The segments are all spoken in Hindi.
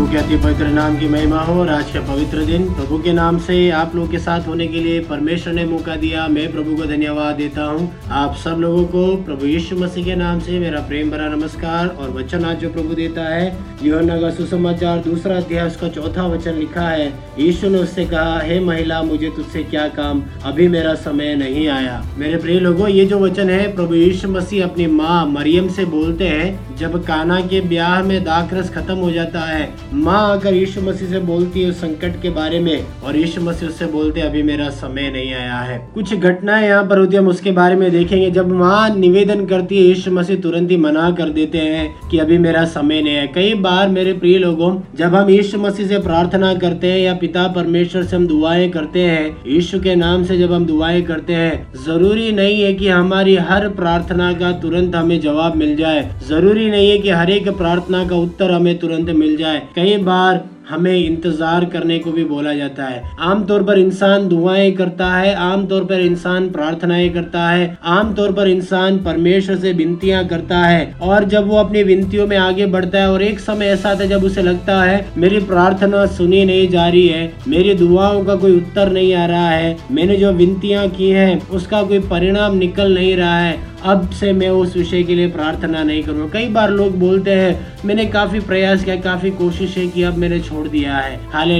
प्रभु के अति पवित्र नाम की महिमा हो और आज का पवित्र दिन। प्रभु के नाम से आप लोग के साथ होने के लिए परमेश्वर ने मौका दिया। मैं प्रभु को धन्यवाद देता हूँ। आप सब लोगों को प्रभु यीशु मसीह के नाम से मेरा प्रेम भरा नमस्कार और वचन आज जो प्रभु देता है योना का सुसमाचार दूसरा अध्याय उसका चौथा वचन लिखा है। यीशु ने उससे कहा, हे महिला, मुझे तुझसे क्या काम? अभी मेरा समय नहीं आया। मेरे प्रिय लोगों, ये जो वचन है, प्रभु यीशु मसीह अपनी माँ मरियम से बोलते हैं, जब काना के ब्याह में दाखरस खत्म हो जाता है माँ आकर यीशु मसीह से बोलती है संकट के बारे में और यीशु मसीह उससे बोलते अभी मेरा समय नहीं आया है। कुछ घटनाएँ यहाँ पर होती है, हम उसके बारे में देखेंगे। जब माँ निवेदन करती है, यीशु मसीह तुरंत ही मना कर देते हैं कि अभी मेरा समय नहीं है कई बार मेरे प्रिय लोगों, जब हम यीशु मसीह से प्रार्थना करते हैं या पिता परमेश्वर से हम दुआएँ करते हैं, यीशु के नाम से जब हम दुआएँ करते हैं, ज़रूरी नहीं है कि हमारी हर प्रार्थना का तुरंत हमें जवाब मिल जाए। ज़रूरी नहीं है कि हर एक प्रार्थना का उत्तर हमें तुरंत मिल जाए। कई बार हमें इंतज़ार करने को भी बोला जाता है। आमतौर पर इंसान दुआएँ करता है, आमतौर पर इंसान प्रार्थनाएँ करता है, आमतौर पर इंसान परमेश्वर से विनतियाँ करता है और जब वो अपनी विनतियों में आगे बढ़ता है और एक समय ऐसा आता है जब उसे लगता है, मेरी प्रार्थना सुनी नहीं जा रही है, मेरी दुआओं का कोई उत्तर नहीं आ रहा है, मैंने जो विनतियाँ की हैं, उसका कोई परिणाम निकल नहीं रहा है। अब से मैं उस विषय के लिए प्रार्थना नहीं करूँगा। कई बार लोग बोलते हैं, मैंने काफ़ी प्रयास किया, काफ़ी कोशिशें की, अब मैंने छोड़ दिया है। हाले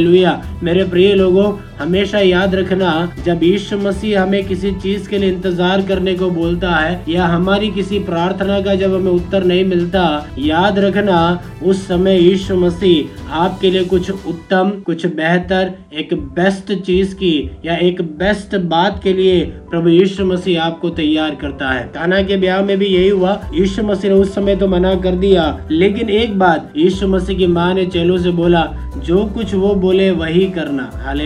मेरे प्रिय लोगों, हमेशा याद रखना, जब यीशु मसीह हमें किसी चीज़ के लिए इंतज़ार करने को बोलता है, या हमारी किसी प्रार्थना का जब हमें उत्तर नहीं मिलता, याद रखना, उस समय यीशु मसीह आपके लिए कुछ उत्तम, कुछ बेहतर, एक बेस्ट चीज़ की, या एक बेस्ट बात के लिए प्रभु यीशु मसीह आपको तैयार करता है। काना के ब्याह में भी यही हुआ। यीशु मसीह ने उस समय तो मना कर दिया, लेकिन एक बात, यीशु मसीह की माँ ने चेलों से बोला जो कुछ वो बोले वही करना। हाल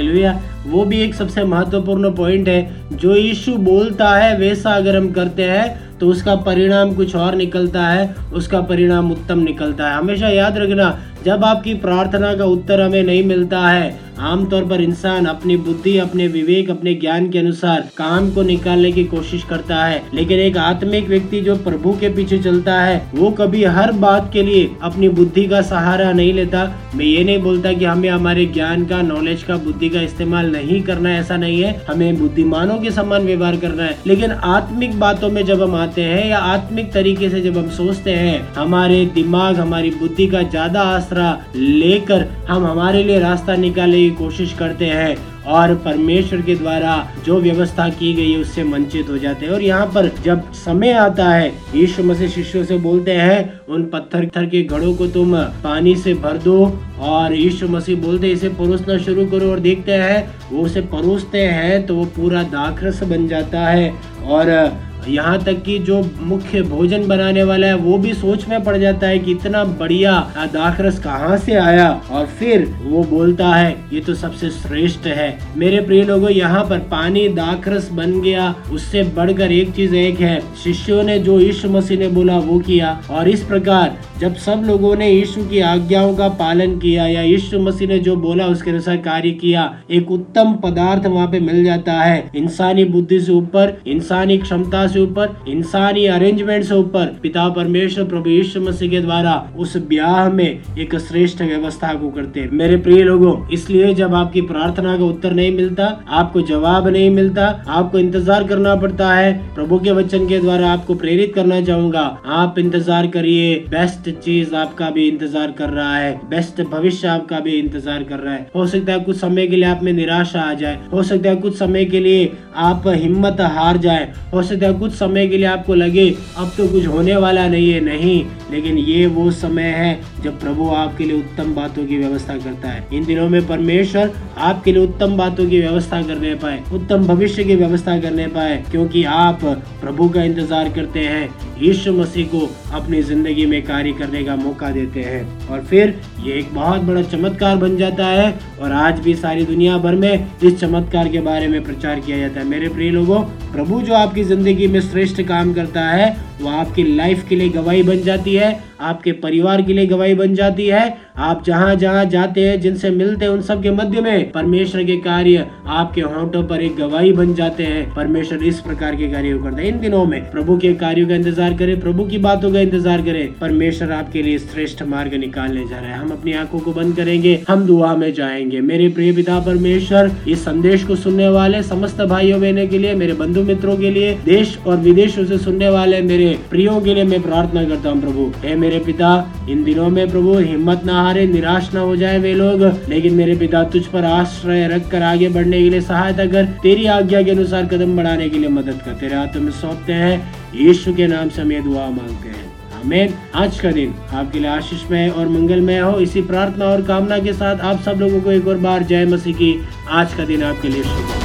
वो भी एक सबसे महत्वपूर्ण पॉइंट है। जो यीशु बोलता है वैसा अगर हम करते हैं। तो उसका परिणाम कुछ और निकलता है, उसका परिणाम उत्तम निकलता है। हमेशा याद रखना, जब आपकी प्रार्थना का उत्तर हमें नहीं मिलता है, आमतौर पर इंसान अपनी बुद्धि, अपने विवेक, अपने ज्ञान के अनुसार काम को निकालने की कोशिश करता है। लेकिन एक आत्मिक व्यक्ति जो प्रभु के पीछे चलता है, वो कभी हर बात के लिए अपनी बुद्धि का सहारा नहीं लेता। मैं ये नहीं बोलता कि हमें हमारे ज्ञान का नॉलेज का, बुद्धि का इस्तेमाल नहीं करना है ऐसा नहीं है। हमें बुद्धिमानों के समान व्यवहार करना है। लेकिन आत्मिक बातों में जब हम आते हैं या आत्मिक तरीके से जब हम सोचते हैं, हमारे दिमाग, हमारी बुद्धि का ज़्यादा आसरा लेकर हम हमारे लिए रास्ता निकालने की कोशिश करते हैं और परमेश्वर के द्वारा जो व्यवस्था की गई है, उससे वंचित हो जाते हैं। और यहाँ पर जब समय आता है, यीशु मसीह शिष्यों से बोलते हैं, उन पत्थर के घड़ों को तुम पानी से भर दो। और यीशु मसीह बोलते इसे परोसना शुरू करो। और देखते हैं, वो उसे परोसते हैं तो वो पूरा दाखरस बन जाता है। और यहाँ तक कि जो मुख्य भोजन बनाने वाला है, वो भी सोच में पड़ जाता है कि इतना बढ़िया दाखरस कहाँ से आया। और फिर वो बोलता है, ये तो सबसे श्रेष्ठ है। मेरे प्रिय लोगों, यहाँ पर पानी दाखरस बन गया। उससे बढ़कर एक चीज़ एक है। शिष्यों ने जो यीशु मसीह ने बोला, वो किया। और इस प्रकार, जब सब लोगों ने यीशु की आज्ञाओं का पालन किया या यीशु मसीह ने जो बोला, उसके अनुसार कार्य किया, एक उत्तम पदार्थ वहाँ पे मिल जाता है। इंसानी बुद्धि से ऊपर, इंसानी क्षमता से ऊपर, इंसानी अरेंजमेंट से ऊपर। पिता परमेश्वर प्रभु यीशु मसीह के द्वारा उस ब्याह में एक श्रेष्ठ व्यवस्था को करते मेरे प्रिय लोगों, इसलिए जब आपकी प्रार्थना का उत्तर नहीं मिलता, आपको जवाब नहीं मिलता, आपको इंतज़ार करना पड़ता है। प्रभु के वचन के द्वारा आपको प्रेरित करना चाहूँगा। आप इंतज़ार करिए बेस्ट चीज़ आपका भी इंतज़ार कर रहा है बेस्ट भविष्य आपका भी इंतज़ार कर रहा है। हो सकता है कुछ समय के लिए आप में निराशा आ जाए, हो सकता है कुछ समय के लिए आप हिम्मत हार जाए, हो सकता है कुछ समय के लिए आपको लगे, अब तो कुछ होने वाला नहीं है, नहीं, लेकिन ये वो समय है जब प्रभु आपके लिए उत्तम बातों की व्यवस्था करता है। इन दिनों में परमेश्वर आपके लिए उत्तम बातों की व्यवस्था कर करने पाए, उत्तम भविष्य की व्यवस्था कर ले पाए, क्योंकि आप प्रभु का इंतज़ार करते हैं। यीशु मसीह को अपनी ज़िंदगी में कार्य करने का मौका देते हैं। और फिर ये एक बहुत बड़ा चमत्कार बन जाता है और आज भी सारी दुनिया भर में इस चमत्कार के बारे में प्रचार किया जाता है। मेरे प्रिय लोगों, प्रभु जो आपकी ज़िंदगी में श्रेष्ठ काम करता है, वो आपकी लाइफ के लिए गवाही बन जाती है, आपके परिवार के लिए गवाही बन जाती है। आप जहाँ जहाँ जाते हैं, जिनसे मिलते हैं, उन सब के मध्य में परमेश्वर के कार्य आपके होंठों पर एक गवाही बन जाते हैं। परमेश्वर इस प्रकार के कार्य करते हैं। इन दिनों में प्रभु के कार्यों का इंतज़ार करें, प्रभु की बातों का इंतज़ार करें। परमेश्वर आपके लिए श्रेष्ठ मार्ग निकालने जा रहे हैं। हम अपनी आँखों को बंद करेंगे, हम दुआ में जाएँगे। मेरे प्रिय पिता परमेश्वर, इस संदेश को सुनने वाले समस्त भाइयों बहनों के लिए, मेरे बंधु मित्रों के लिए, देश और विदेशों से सुनने वाले मेरे प्रियो के लिए मैं प्रार्थना करता हूँ, प्रभु। हे मेरे पिता, इन दिनों में प्रभु हिम्मत न हारे, निराश न हो जाए वे लोग, लेकिन मेरे पिता, तुझ पर आश्रय रख कर आगे बढ़ने के लिए सहायता कर, तेरी आज्ञा के अनुसार कदम बढ़ाने के लिए मदद कर। तेरे हाथों में सौंपते हैं यीशु के नाम से हम दुआ मांगते हैं। आमेन। आज का दिन आपके लिए आशीषमय और मंगलमय हो। इसी प्रार्थना और कामना के साथ आप सब लोगों को एक और बार जय मसीह की। आज का दिन आपके लिए शुभ